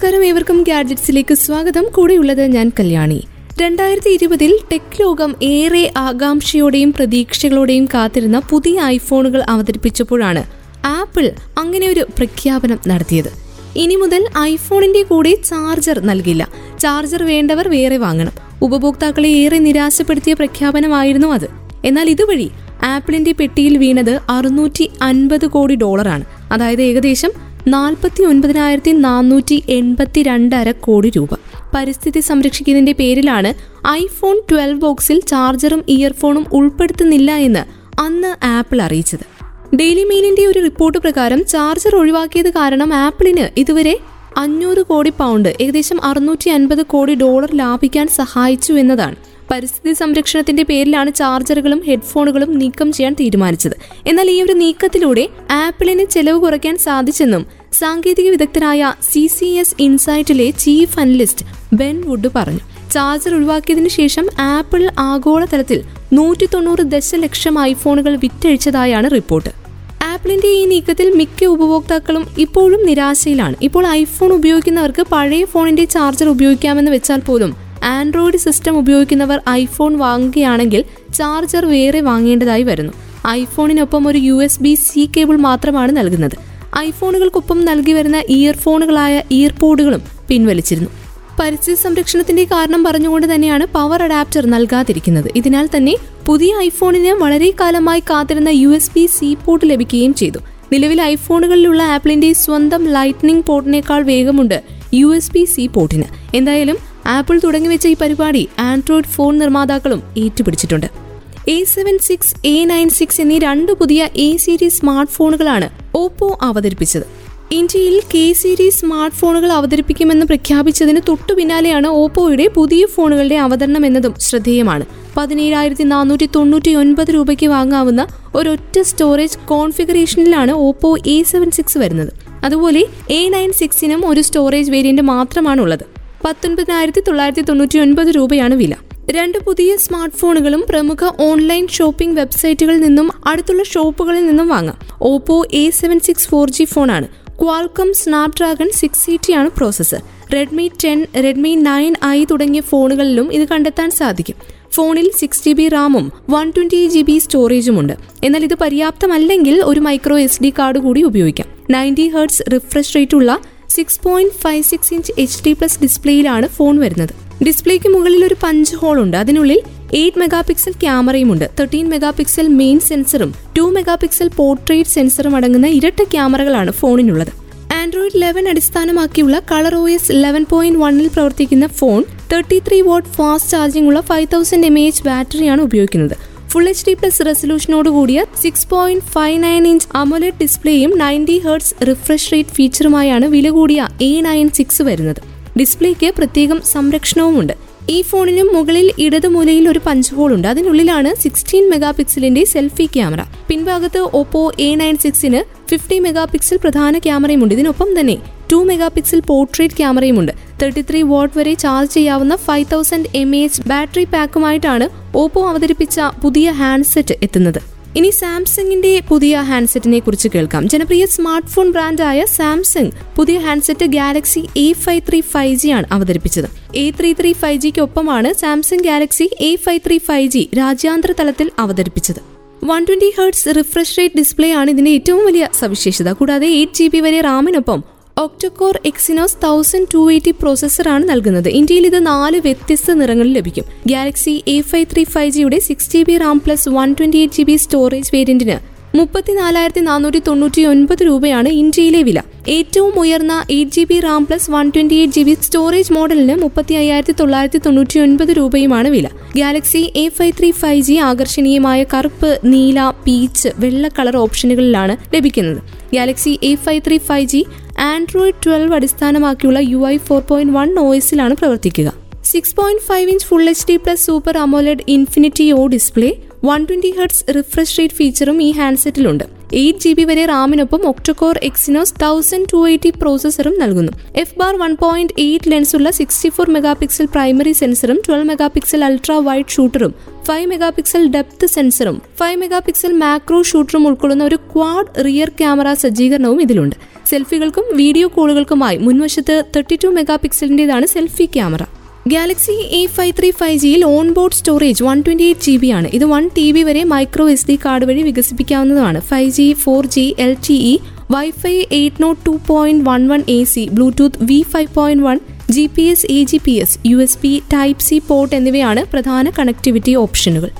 നമസ്കാരം ഏവർക്കും ഗാഡ്ജറ്റ്സിലേക്ക് സ്വാഗതം. കൂടെയുള്ളത് ഞാൻ കല്യാണി. രണ്ടായിരത്തി ഇരുപതിൽ ടെക് ലോകം ഏറെ ആകാംക്ഷയോടെയും പ്രതീക്ഷകളോടെയും കാത്തിരുന്ന പുതിയ ഐഫോണുകൾ അവതരിപ്പിച്ചപ്പോഴാണ് ആപ്പിൾ അങ്ങനെ ഒരു പ്രഖ്യാപനം നടത്തിയത്. ഇനി മുതൽ ഐഫോണിന്റെ കൂടെ ചാർജർ നൽകില്ല. ചാർജർ വേണ്ടവർ വേറെ വാങ്ങണം. ഉപഭോക്താക്കളെ ഏറെ നിരാശപ്പെടുത്തിയ പ്രഖ്യാപനമായിരുന്നു അത്. എന്നാൽ ഇതുവഴി ആപ്പിളിന്റെ പെട്ടിയിൽ വീണത് അറുന്നൂറ്റി അൻപത് കോടി ഡോളറാണ്. അതായത് ഏകദേശം നാൽപ്പത്തി ഒൻപതിനായിരത്തി നാനൂറ്റി എൺപത്തി രണ്ടര കോടി രൂപ. പരിസ്ഥിതി സംരക്ഷിക്കുന്നതിന്റെ പേരിലാണ് ഐഫോൺ ട്വൽവ് ബോക്സിൽ ചാർജറും ഇയർഫോണും ഉൾപ്പെടുത്തുന്നില്ല എന്ന് അന്ന് ആപ്പിൾ അറിയിച്ചത്. ഡെയിലി മെയിലിന്റെ ഒരു റിപ്പോർട്ട് പ്രകാരം ചാർജർ ഒഴിവാക്കിയത് കാരണം ആപ്പിളിന് ഇതുവരെ അഞ്ഞൂറ് കോടി പൗണ്ട് ഏകദേശം അറുന്നൂറ്റി അൻപത് കോടി ഡോളർ ലാഭിക്കാൻ സഹായിച്ചു എന്നതാണ് പരിസ്ഥിതി സംരക്ഷണത്തിന്റെ പേരിലാണ് ചാർജറുകളും ഹെഡ്ഫോണുകളും നീക്കം ചെയ്യാൻ തീരുമാനിച്ചത്. എന്നാൽ ഈ ഒരു നീക്കത്തിലൂടെ ആപ്പിളിന് ചെലവ് കുറയ്ക്കാൻ സാധിച്ചെന്നും സാങ്കേതിക വിദഗ്ധരായ സി സി എസ് ഇൻസൈറ്റിലെ ചീഫ് അനലിസ്റ്റ് ബെൻ വുഡ് പറഞ്ഞു. ചാർജർ ഒഴിവാക്കിയതിനു ശേഷം ആപ്പിൾ ആഗോളതലത്തിൽ നൂറ്റി തൊണ്ണൂറ് ദശലക്ഷം ഐഫോണുകൾ വിറ്റഴിച്ചതായാണ് റിപ്പോർട്ട്. ആപ്പിളിന്റെ ഈ നീക്കത്തിൽ മിക്ക ഉപഭോക്താക്കളും ഇപ്പോഴും നിരാശയിലാണ്. ഇപ്പോൾ ഐഫോൺ ഉപയോഗിക്കുന്നവർക്ക് പഴയ ഫോണിന്റെ ചാർജർ ഉപയോഗിക്കാമെന്ന് വെച്ചാൽ പോലും ആൻഡ്രോയിഡ് സിസ്റ്റം ഉപയോഗിക്കുന്നവർ ഐഫോൺ വാങ്ങുകയാണെങ്കിൽ ചാർജർ വേറെ വാങ്ങേണ്ടതായി വരുന്നു. ഐഫോണിനൊപ്പം ഒരു U S B C cable മാത്രമാണ് നൽകുന്നത്. ഐഫോണുകൾക്കൊപ്പം നൽകി വരുന്ന ഇയർഫോണുകളായ ഇയർപോഡുകളും പിൻവലിച്ചിരുന്നു. പരിസ്ഥിതി സംരക്ഷണത്തിന്റെ കാരണം പറഞ്ഞുകൊണ്ട് തന്നെയാണ് പവർ അഡാപ്റ്റർ നൽകാതിരിക്കുന്നത്. ഇതിനാൽ തന്നെ പുതിയ ഐഫോണിന് വളരെ കാലമായി കാത്തിരുന്ന U S B C port ലഭിക്കുകയും ചെയ്തു. നിലവിൽ ഐഫോണുകളിലുള്ള ആപ്പിളിന്റെ സ്വന്തം ലൈറ്റ്നിംഗ് പോർട്ടിനേക്കാൾ വേഗമുണ്ട് യു എസ് ബി സി പോർട്ടിന്. എന്തായാലും ആപ്പിൾ തുടങ്ങിവെച്ച ഈ പരിപാടി ആൻഡ്രോയിഡ് ഫോൺ നിർമ്മാതാക്കളും ഏറ്റുപിടിച്ചിട്ടുണ്ട്. A seven six A nine six എന്നീ രണ്ട് പുതിയ എ സീരീസ് സ്മാർട്ട് ഫോണുകളാണ് ഓപ്പോ അവതരിപ്പിച്ചത്. ഇന്ത്യയിൽ കെ സീരീസ് സ്മാർട്ട് ഫോണുകൾ അവതരിപ്പിക്കുമെന്ന് പ്രഖ്യാപിച്ചതിന് തൊട്ടു പിന്നാലെയാണ് ഓപ്പോയുടെ പുതിയ ഫോണുകളുടെ അവതരണം എന്നതും ശ്രദ്ധേയമാണ്. പതിനേഴായിരത്തി നാനൂറ്റി തൊണ്ണൂറ്റി ഒൻപത് രൂപയ്ക്ക് വാങ്ങാവുന്ന ഒരൊറ്റ സ്റ്റോറേജ് കോൺഫിഗറേഷനിലാണ് ഓപ്പോ എ സെവൻ സിക്സ് വരുന്നത്. അതുപോലെ എ നയൻ സിക്സിനും ഒരു സ്റ്റോറേജ് വേരിയന്റ് മാത്രമാണുള്ളത്. പത്തൊൻപതിനായിരത്തി തൊള്ളായിരത്തി തൊണ്ണൂറ്റി ഒൻപത് രൂപയാണ് വില. രണ്ട് പുതിയ സ്മാർട്ട് ഫോണുകളും പ്രമുഖ ഓൺലൈൻ ഷോപ്പിംഗ് വെബ്സൈറ്റുകളിൽ നിന്നും അടുത്തുള്ള ഷോപ്പുകളിൽ നിന്നും വാങ്ങാം. Oppo A seven six four G ഫോണാണ്. ക്വാൾക്കം സ്നാപ്ഡ്രാഗൺ സിക്സ് എയ്റ്റി ആണ് processor. Redmi ten Redmi nine I തുടങ്ങിയ ഫോണുകളിലും ഇത് കണ്ടെത്താൻ സാധിക്കും. ഫോണിൽ സിക്സ് ജി ബി റാമും വൺ ട്വന്റി ജി ബി സ്റ്റോറേജുമുണ്ട് എന്നാൽ ഇത് പര്യാപ്തമല്ലെങ്കിൽ ഒരു മൈക്രോ എസ് ഡി കാർഡ് കൂടി ഉപയോഗിക്കാം. നയന്റി ഹേർട്സ് റിഫ്രഷ് റേറ്റ് ഉള്ള six point five six inch H D plus ഡിസ്പ്ലേയിലാണ് phone വരുന്നത്. ഡിസ്പ്ലേക്ക് മുകളിൽ ഒരു പഞ്ച് ഹോൾ ഉണ്ട്. അതിനുള്ളിൽ എയ്റ്റ് മെഗാ പിക്സൽ ക്യാമറയുമുണ്ട് തേർട്ടീൻ മെഗാ പിക്സൽ മെയിൻ സെൻസറും ടു മെഗാ പിക്സൽ പോർട്രേറ്റ് സെൻസറും അടങ്ങുന്ന ഇരട്ട ക്യാമറകളാണ് ഫോണിനുള്ളത്. ആൻഡ്രോയിഡ് ലെവൻ അടിസ്ഥാനമാക്കിയുള്ള colour O S eleven point വണ്ണിൽ പ്രവർത്തിക്കുന്ന phone thirty three watt fast charging ഉള്ള ഫൈവ് തൗസൻഡ് എം എച്ച് ബാറ്ററിയാണ് ഉപയോഗിക്കുന്നത്. ഫുൾ എച്ച് ഡി പ്ലസ് റെസൊല്യൂഷനോട് കൂടിയ six point five nine inch AMOLED ഡിസ്പ്ലേയും ninety hertz refresh rate ഫീച്ചറുമായാണ് വില കൂടിയ എ നയൻ സിക്സ് വരുന്നത്. ഡിസ്പ്ലേക്ക് പ്രത്യേകം സംരക്ഷണവുമുണ്ട്. ഈ ഫോണിനും മുകളിൽ ഇടതുമൂലയിൽ ഒരു പഞ്ച് ഹോൾ ഉണ്ട്. അതിനുള്ളിലാണ് സിക്സ്റ്റീൻ മെഗാ പിക്സലിന്റെ സെൽഫി ക്യാമറ പിൻഭാഗത്ത് ഓപ്പോ എ നയൻ സിക്സിന് ഫിഫ്റ്റി മെഗാ പിക്സൽ പ്രധാന ക്യാമറയുമുണ്ട് ഇതിനൊപ്പം തന്നെ ടു മെഗാ പിക്സൽ പോർട്രേറ്റ് ക്യാമറയുമുണ്ട് തേർട്ടി ത്രീ വാട്ട് വരെ ചാർജ് ചെയ്യാവുന്ന five thousand M H battery പാക്കുമായിട്ടാണ് Oppo അവതരിപ്പിച്ച പുതിയ ഹാൻഡ്സെറ്റ് എത്തുന്നത്. ഇനി സാംസങ്ങിന്റെ പുതിയ ഹാൻഡ്സെറ്റിനെ കുറിച്ച് കേൾക്കാം. ജനപ്രിയ സ്മാർട്ട് ഫോൺ ബ്രാൻഡായ സാംസങ് പുതിയ handset Galaxy A five three five G ആണ് അവതരിപ്പിച്ചത്. A three three five ജിക്കൊപ്പമാണ് Samsung Galaxy A five three five G രാജ്യാന്തര തലത്തിൽ അവതരിപ്പിച്ചത്. One twenty hertz refresh rate display ആണ് ഇതിന്റെ ഏറ്റവും വലിയ സവിശേഷത. കൂടാതെ എയ്റ്റ് ജി ബി വരെ റാമിനൊപ്പം octacore Exynos thousand two eighty പ്രോസസ്സറാണ് നൽകുന്നത്. ഇന്ത്യയിൽ ഇത് നാല് വ്യത്യസ്ത നിറങ്ങളിൽ ലഭിക്കും. Galaxy A five three five ജിയുടെ six G B RAM plus one twenty eight G B storage വേരിയന്റിന് മുപ്പത്തിനാലായിരത്തി നാനൂറ്റി തൊണ്ണൂറ്റി ഒൻപത് രൂപയാണ് ഇന്ത്യയിലെ വില. ഏറ്റവും ഉയർന്ന eight G B RAM plus one twenty eight G B storage മോഡലിന് മുപ്പത്തി അയ്യായിരത്തി തൊള്ളായിരത്തി തൊണ്ണൂറ്റി ഒൻപത് രൂപയുമാണ് വില. Galaxy A five three five G ആകർഷണീയമായ കറുപ്പ് നീല പീച്ച് വെള്ള കളർ ഓപ്ഷനുകളിലാണ് ലഭിക്കുന്നത്. Galaxy A five three five G Android twelve അടിസ്ഥാനമാക്കിയുള്ള U I four point one O പ്രവർത്തിക്കുക. Six point five inch full H D plus super AMOLED infinity O display one twenty hertz refresh rate ഫീച്ചറും ഈ ഹാൻഡ്സെറ്റിലുണ്ട് eight G B വരെ റാമിനൊപ്പം octa core Exynos thousand two eighty പ്രോസസറും നൽകുന്നു. F bar one point eight ലെൻസുള്ള sixty four mega pixel primary സെൻസറും twelve mega pixel ultra wide ഷൂട്ടറും five mega pixel depth സെൻസറും five mega pixel macro ഷൂട്ടറും ഉൾക്കൊള്ളുന്ന ഒരു quad rear camera സജ്ജീകരണവും ഇതിലുണ്ട്. സെൽഫികൾക്കും video കോളുകൾക്കുമായി മുൻവശത്ത് thirty two mega പിക്സലിന്റെതാണ് selfie camera Galaxy A five three five ജിയിൽ on board storage one twenty eight G B ആണ്. ഇത് വൺ ടി ബി വരെ മൈക്രോ എസ് ഡി കാർഡ് വഴി വികസിപ്പിക്കാവുന്നതാണ് five G four G L T E wifi eight nought two point one one A C bluetooth V five point one G P S A G P S U S P type C port എന്നിവയാണ് പ്രധാന connectivity ഓപ്ഷനുകൾ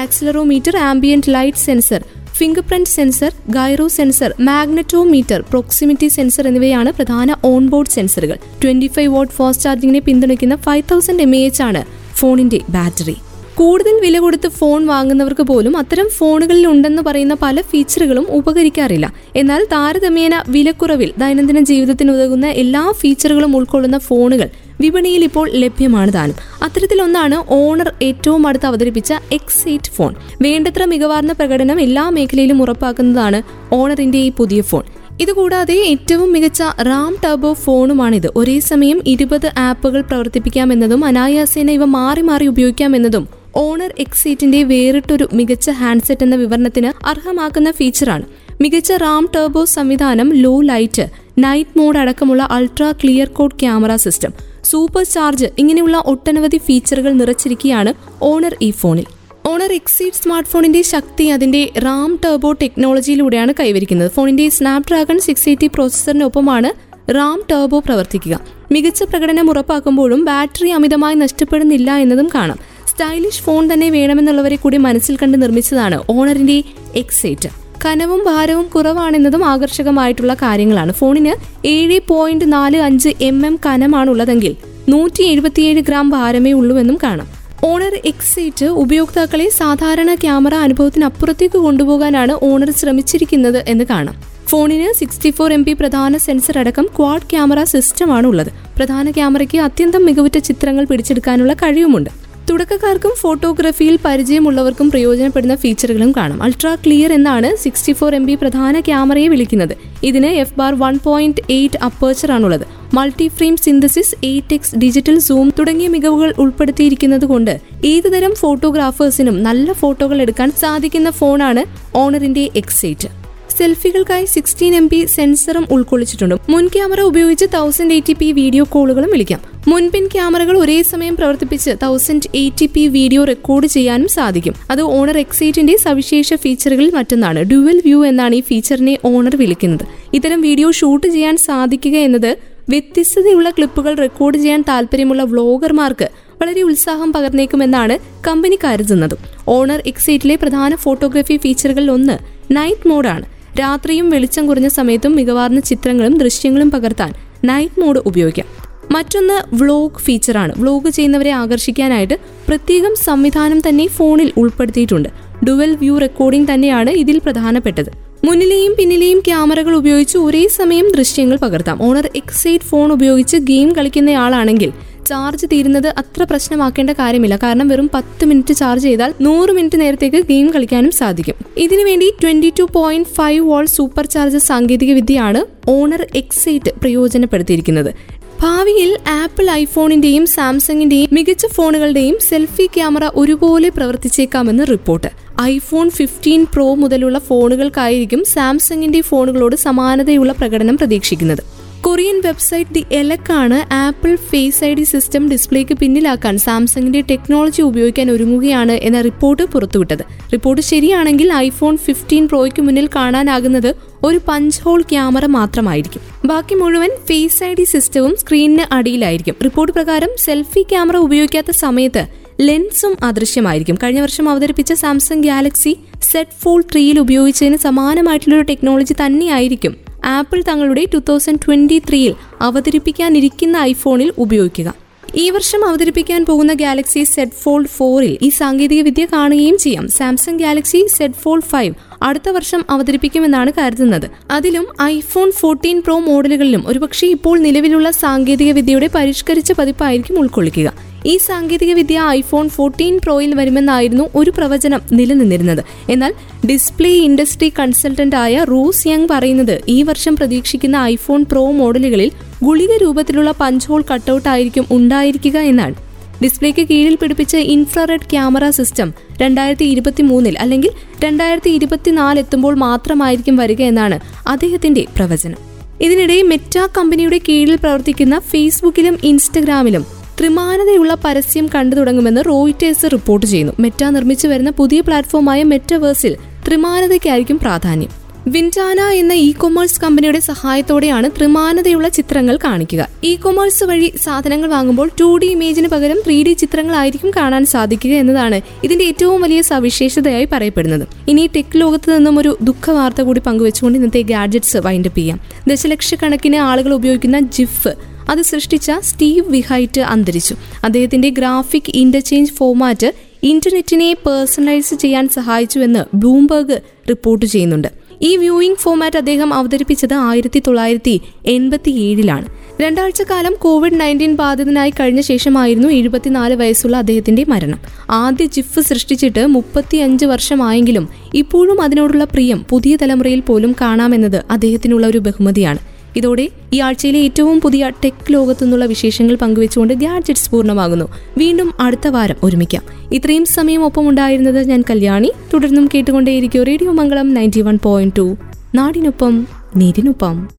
accelerometer ambient light sensor finger print sensor gyro sensor magnetometer proximity sensor എന്നിവയാണ് പ്രധാന onboard സെൻസറുകൾ. Twenty five watt fast ചാർജിങ്ങിനെ പിന്തുണയ്ക്കുന്ന five thousand M H ആണ് ഫോണിന്റെ ബാറ്ററി. കൂടുതൽ വില കൊടുത്ത് ഫോൺ വാങ്ങുന്നവർക്ക് പോലും അത്തരം ഫോണുകളിൽ ഉണ്ടെന്ന് പറയുന്ന പല ഫീച്ചറുകളും ഉപകരിക്കാറില്ല. എന്നാൽ താരതമ്യേന വിലക്കുറവിൽ ദൈനംദിന ജീവിതത്തിന് ഉതകുന്ന എല്ലാ ഫീച്ചറുകളും ഉൾക്കൊള്ളുന്ന ഫോണുകൾ വിപണിയിൽ ഇപ്പോൾ ലഭ്യമാണ് താനും. അത്തരത്തിലൊന്നാണ് ഓണർ ഏറ്റവും അടുത്ത് അവതരിപ്പിച്ച എക്സ് എയ്റ്റ് ഫോൺ വേണ്ടത്ര മികവാർന്ന പ്രകടനം എല്ലാ മേഖലയിലും ഉറപ്പാക്കുന്നതാണ് ഓണറിന്റെ ഈ പുതിയ ഫോൺ ഇതുകൂടാതെ ഏറ്റവും മികച്ച റാം ടർബോ ഫോണുമാണിത്. ഒരേ സമയം ഇരുപത് ആപ്പുകൾ പ്രവർത്തിപ്പിക്കാമെന്നതും അനായാസേന ഇവ മാറി മാറി ഉപയോഗിക്കാമെന്നതും ഓണർ എക്സൈറ്റിന്റെ വേറിട്ടൊരു മികച്ച ഹാൻഡ്സെറ്റ് എന്ന വിവരണത്തിന് അർഹമാക്കുന്ന ഫീച്ചറാണ് മികച്ച റാം ടർബോ സംവിധാനം ലോ ലൈറ്റ് നൈറ്റ് മോഡ് അടക്കമുള്ള ultra clear code camera system super charge ഇങ്ങനെയുള്ള ഒട്ടനവധി ഫീച്ചറുകൾ നിറച്ചിരിക്കുകയാണ് ഓണർ ഈ ഫോണിൽ. ഓണർ എക്സീഡ് സ്മാർട്ട് ഫോണിന്റെ ശക്തി അതിന്റെ റാം ടർബോ ടെക്നോളജിയിലൂടെയാണ് കൈവരിക്കുന്നത്. ഫോണിന്റെ സ്നാപ്ഡ്രാഗൺ സിക്സ് എയ്റ്റി പ്രോസസറിനൊപ്പമാണ് റാം ടർബോ പ്രവർത്തിക്കുക. മികച്ച പ്രകടനം ഉറപ്പാക്കുമ്പോഴും ബാറ്ററി അമിതമായി നഷ്ടപ്പെടുന്നില്ല എന്നതും കാണാം. സ്റ്റൈലിഷ് ഫോൺ തന്നെ വേണമെന്നുള്ളവരെ കൂടി മനസ്സിൽ കണ്ട് നിർമ്മിച്ചതാണ് ഓണറിന്റെ എക്സൈറ്റ്. കനവും ഭാരവും കുറവാണെന്നതും ആകർഷകമായിട്ടുള്ള കാര്യങ്ങളാണ്. ഫോണിന് ഏഴ് പോയിന്റ് നാല് അഞ്ച് എം എം കനമാണുള്ളതെങ്കിൽ നൂറ്റി എഴുപത്തിയേഴ് ഗ്രാം ഭാരമേ ഉള്ളൂവെന്നും കാണാം. ഓണർ എക്സൈറ്റ് ഉപയോക്താക്കളെ സാധാരണ ക്യാമറ അനുഭവത്തിനപ്പുറത്തേക്ക് കൊണ്ടുപോകാനാണ് ഓണർ ശ്രമിച്ചിരിക്കുന്നത് എന്ന് കാണാം. ഫോണിന് സിക്സ്റ്റി ഫോർ എം പി പ്രധാന സെൻസർ അടക്കം ക്വാഡ് ക്യാമറ സിസ്റ്റമാണ് ഉള്ളത് പ്രധാന ക്യാമറയ്ക്ക് അത്യന്തം മികവുറ്റ ചിത്രങ്ങൾ പിടിച്ചെടുക്കാനുള്ള കഴിവുമുണ്ട്. തുടക്കക്കാർക്കും ഫോട്ടോഗ്രാഫിയിൽ പരിചയമുള്ളവർക്കും പ്രയോജനപ്പെടുന്ന ഫീച്ചറുകളും കാണാം. അൾട്രാ ക്ലിയർ എന്നാണ് സിക്സ്റ്റി ഫോർ എം ബി പ്രധാന ക്യാമറയെ വിളിക്കുന്നത്. ഇതിന് F bar one point eight aperture ആണുള്ളത്. Multi frame synthesis eight X digital zoom തുടങ്ങിയ മികവുകൾ ഉൾപ്പെടുത്തിയിരിക്കുന്നത് കൊണ്ട് ഏതുതരം ഫോട്ടോഗ്രാഫേഴ്സിനും നല്ല ഫോട്ടോകൾ എടുക്കാൻ സാധിക്കുന്ന ഫോണാണ് ഓണറിന്റെ എക്സൈറ്റ്. സെൽഫികൾക്കായി സിക്സ്റ്റീൻ എം ബി സെൻസറും ഉൾക്കൊള്ളിച്ചിട്ടുണ്ട്. മുൻ ക്യാമറ ഉപയോഗിച്ച് തൗസൻഡ് എയ്റ്റി പി വീഡിയോ കോളുകളും വിളിക്കാം. മുൻപിൻ ക്യാമറകൾ ഒരേ സമയം പ്രവർത്തിപ്പിച്ച് thousand eighty P video record ചെയ്യാനും സാധിക്കും. അത് ഓണർ എക്സൈറ്റിന്റെ സവിശേഷ ഫീച്ചറുകളിൽ മറ്റൊന്നാണ്. ഡ്യുവൽ വ്യൂ എന്നാണ് ഈ ഫീച്ചറിനെ ഓണർ വിളിക്കുന്നത്. ഇത്തരം വീഡിയോ ഷൂട്ട് ചെയ്യാൻ സാധിക്കുക എന്നത് വ്യത്യസ്തതയുള്ള ക്ലിപ്പുകൾ റെക്കോർഡ് ചെയ്യാൻ താല്പര്യമുള്ള വ്ലോഗർമാർക്ക് വളരെ ഉത്സാഹം പകർന്നേക്കുമെന്നാണ് കമ്പനി കരുതുന്നത്. ഓണർ എക്സൈറ്റിലെ പ്രധാന ഫോട്ടോഗ്രാഫി ഫീച്ചറുകളിൽ ഒന്ന് നൈറ്റ് മോഡാണ് രാത്രിയും വെളിച്ചം കുറഞ്ഞ സമയത്തും മികവാർന്ന ചിത്രങ്ങളും ദൃശ്യങ്ങളും പകർത്താൻ നൈറ്റ് മോഡ് ഉപയോഗിക്കാം. മറ്റൊന്ന് വ്ലോഗ് ഫീച്ചറാണ്. വ്ലോഗ് ചെയ്യുന്നവരെ ആകർഷിക്കാനായിട്ട് പ്രത്യേകം സംവിധാനം തന്നെ ഫോണിൽ ഉൾപ്പെടുത്തിയിട്ടുണ്ട്. ഡുവൽ വ്യൂ റെക്കോർഡിംഗ് തന്നെയാണ് ഇതിൽ പ്രധാനപ്പെട്ടത്. മുന്നിലെയും പിന്നിലെയും ക്യാമറകൾ ഉപയോഗിച്ച് ഒരേ സമയം ദൃശ്യങ്ങൾ പകർത്താം. ഓണർ എക്സൈറ്റ് ഫോൺ ഉപയോഗിച്ച് ഗെയിം കളിക്കുന്നയാളാണെങ്കിൽ ചാർജ് തീരുന്നത് അത്ര പ്രശ്നമാക്കേണ്ട കാര്യമില്ല. കാരണം വെറും പത്ത് മിനിറ്റ് ചാർജ് ചെയ്താൽ നൂറ് മിനിറ്റ് നേരത്തേക്ക് ഗെയിം കളിക്കാനും സാധിക്കും. ഇതിനുവേണ്ടി twenty two point five watt super charge സാങ്കേതിക വിദ്യയാണ് ഓണർ എക്സൈറ്റ് പ്രയോജനപ്പെടുത്തിയിരിക്കുന്നത്. ഭാവിയിൽ ആപ്പിൾ ഐഫോണിന്റെയും സാംസങ്ങിന്റെയും മികച്ച ഫോണുകളുടെയും സെൽഫി ക്യാമറ ഒരുപോലെ പ്രവർത്തിച്ചേക്കാമെന്ന് റിപ്പോർട്ട്. ഐഫോൺ ഫിഫ്റ്റീൻ പ്രോ മുതലുള്ള ഫോണുകൾക്കായിരിക്കും സാംസങ്ങിന്റെ ഫോണുകളോട് സമാനതയുള്ള പ്രകടനം പ്രതീക്ഷിക്കുന്നത്. Korean website the എലക്കാണ് Apple Face I D system ഡിസ്പ്ലേക്ക് പിന്നിലാക്കാൻ സാംസങ്ങിന്റെ ടെക്നോളജി ഉപയോഗിക്കാൻ ഒരുങ്ങുകയാണ് എന്ന റിപ്പോർട്ട് പുറത്തുവിട്ടത്. റിപ്പോർട്ട് ശരിയാണെങ്കിൽ ഐഫോൺ ഫിഫ്റ്റീൻ പ്രോയ്ക്ക് മുന്നിൽ കാണാനാകുന്നത് ഒരു പഞ്ച് ഹോൾ ക്യാമറ മാത്രമായിരിക്കും. ബാക്കി മുഴുവൻ ഫേസ് ഐ ഡി സിസ്റ്റവും സ്ക്രീനിന് അടിയിലായിരിക്കും. റിപ്പോർട്ട് പ്രകാരം സെൽഫി ക്യാമറ ഉപയോഗിക്കാത്ത സമയത്ത് ലെൻസും അദൃശ്യമായിരിക്കും. കഴിഞ്ഞ വർഷം അവതരിപ്പിച്ച സാംസങ് ഗാലക്സി സെറ്റ് ഫോൾ ത്രീയിൽ ഉപയോഗിച്ചതിന് സമാനമായിട്ടുള്ളൊരു ടെക്നോളജി തന്നെയായിരിക്കും. ആപ്പിൾ തങ്ങളുടെ ടു തൗസൻഡ് ട്വന്റി ത്രീയിൽ അവതരിപ്പിക്കാനിരിക്കുന്ന ഐഫോണിൽ ഉപയോഗിക്കുക. ഈ വർഷം അവതരിപ്പിക്കാൻ പോകുന്ന ഗാലക്സി സെഡ് ഫോൾഡ് ഫോറിൽ ഈ സാങ്കേതിക വിദ്യ കാണുകയും ചെയ്യാം. Samsung Galaxy Z fold five അടുത്ത വർഷം അവതരിപ്പിക്കുമെന്നാണ് കരുതുന്നത്. അതിലും ഐഫോൺ ഫോർട്ടീൻ പ്രോ മോഡലുകളിലും ഒരുപക്ഷെ ഇപ്പോൾ നിലവിലുള്ള സാങ്കേതിക വിദ്യയുടെ പരിഷ്കരിച്ച പതിപ്പായിരിക്കും ഉൾക്കൊള്ളിക്കുക. ഈ സാങ്കേതിക വിദ്യ ഐഫോൺ ഫോർട്ടീൻ പ്രോയിൽ വരുമെന്നായിരുന്നു ഒരു പ്രവചനം നിലനിന്നിരുന്നത്. എന്നാൽ ഡിസ്പ്ലേ ഇൻഡസ്ട്രി കൺസൾട്ടന്റ് ആയ റൂസ് യങ് പറയുന്നത് ഈ വർഷം പ്രതീക്ഷിക്കുന്ന ഐഫോൺ പ്രോ മോഡലുകളിൽ ഗുളിക രൂപത്തിലുള്ള പഞ്ച് ഹോൾ കട്ടൗട്ട് ആയിരിക്കും ഉണ്ടായിരിക്കുക എന്നാണ്. ഡിസ്പ്ലേക്ക് കീഴിൽ പിടിപ്പിച്ച ഇൻഫ്രാറെഡ് ക്യാമറ സിസ്റ്റം രണ്ടായിരത്തി ഇരുപത്തി മൂന്നിൽ അല്ലെങ്കിൽ രണ്ടായിരത്തി ഇരുപത്തിനാല് എത്തുമ്പോൾ മാത്രമായിരിക്കും വരിക എന്നാണ് അദ്ദേഹത്തിന്റെ പ്രവചനം. ഇതിനിടെ മെറ്റ കമ്പനിയുടെ കീഴിൽ പ്രവർത്തിക്കുന്ന ഫേസ്ബുക്കിലും ഇൻസ്റ്റഗ്രാമിലും ത്രിമാനതയുള്ള പരസ്യം കണ്ടു തുടങ്ങുമെന്ന് റോയിറ്റേഴ്സ് റിപ്പോർട്ട് ചെയ്യുന്നു. മെറ്റ നിർമ്മിച്ചു വരുന്ന പുതിയ പ്ലാറ്റ്ഫോമായ മെറ്റവേഴ്സിൽ ത്രിമാനതയ്ക്കായിരിക്കും പ്രാധാന്യം. വിന്റാന എന്ന ഇ കൊമേഴ്സ് കമ്പനിയുടെ സഹായത്തോടെയാണ് ത്രിമാനതയുള്ള ചിത്രങ്ങൾ കാണിക്കുക. ഇ കൊമേഴ്സ് വഴി സാധനങ്ങൾ വാങ്ങുമ്പോൾ ടു ഡി ഇമേജിന് പകരം ത്രീ ഡി ചിത്രങ്ങളായിരിക്കും കാണാൻ സാധിക്കുക എന്നതാണ് ഇതിന്റെ ഏറ്റവും വലിയ സവിശേഷതയായി പറയപ്പെടുന്നത്. ഇനി ടെക് ലോകത്ത് നിന്നും ഒരു ദുഃഖ വാർത്ത കൂടി പങ്കുവെച്ചുകൊണ്ട് ഇന്നത്തെ ഗാഡ്ജറ്റ്സ് വൈൻഡപ്പ് ചെയ്യാം. ദശലക്ഷക്കണക്കിന് ആളുകൾ ഉപയോഗിക്കുന്ന ജിഫ്. അത് സൃഷ്ടിച്ച സ്റ്റീവ് വിഹൈറ്റ് അന്തരിച്ചു. അദ്ദേഹത്തിന്റെ ഗ്രാഫിക് ഇന്റർചേഞ്ച് ഫോമാറ്റ് ഇന്റർനെറ്റിനെ പേഴ്സണലൈസ് ചെയ്യാൻ സഹായിച്ചുവെന്ന് ബ്ലൂംബർഗ് റിപ്പോർട്ട് ചെയ്യുന്നുണ്ട്. ഈ വ്യൂയിംഗ് ഫോമാറ്റ് അദ്ദേഹം അവതരിപ്പിച്ചത് ആയിരത്തി തൊള്ളായിരത്തി എൺപത്തി ഏഴിലാണ് രണ്ടാഴ്ച കാലം കോവിഡ് നയന്റീൻ ബാധിതനായി കഴിഞ്ഞ ശേഷമായിരുന്നു എഴുപത്തിനാല് വയസ്സുള്ള അദ്ദേഹത്തിന്റെ മരണം. ആദ്യ ജിഫ് സൃഷ്ടിച്ചിട്ട് മുപ്പത്തിയഞ്ച് വർഷമായെങ്കിലും ഇപ്പോഴും അതിനോടുള്ള പ്രിയം പുതിയ തലമുറയിൽ പോലും കാണാമെന്നത് അദ്ദേഹത്തിനുള്ള ഒരു ബഹുമതിയാണ്. ഇതോടെ ഈ ആഴ്ചയിലെ ഏറ്റവും പുതിയ ടെക് ലോകത്തു നിന്നുള്ള വിശേഷങ്ങൾ പങ്കുവെച്ചുകൊണ്ട് ഗാഡ്ജറ്റ്സ് പൂർണമാകുന്നു. വീണ്ടും അടുത്ത വാരം ഒരുമിക്കാം. ഇത്രയും സമയം ഒപ്പം ഉണ്ടായിരുന്നത് ഞാൻ കല്യാണി. തുടർന്നും കേട്ടുകൊണ്ടേയിരിക്കും radio Mangalam ninety one point two. നാടിനൊപ്പം നീരിനൊപ്പം.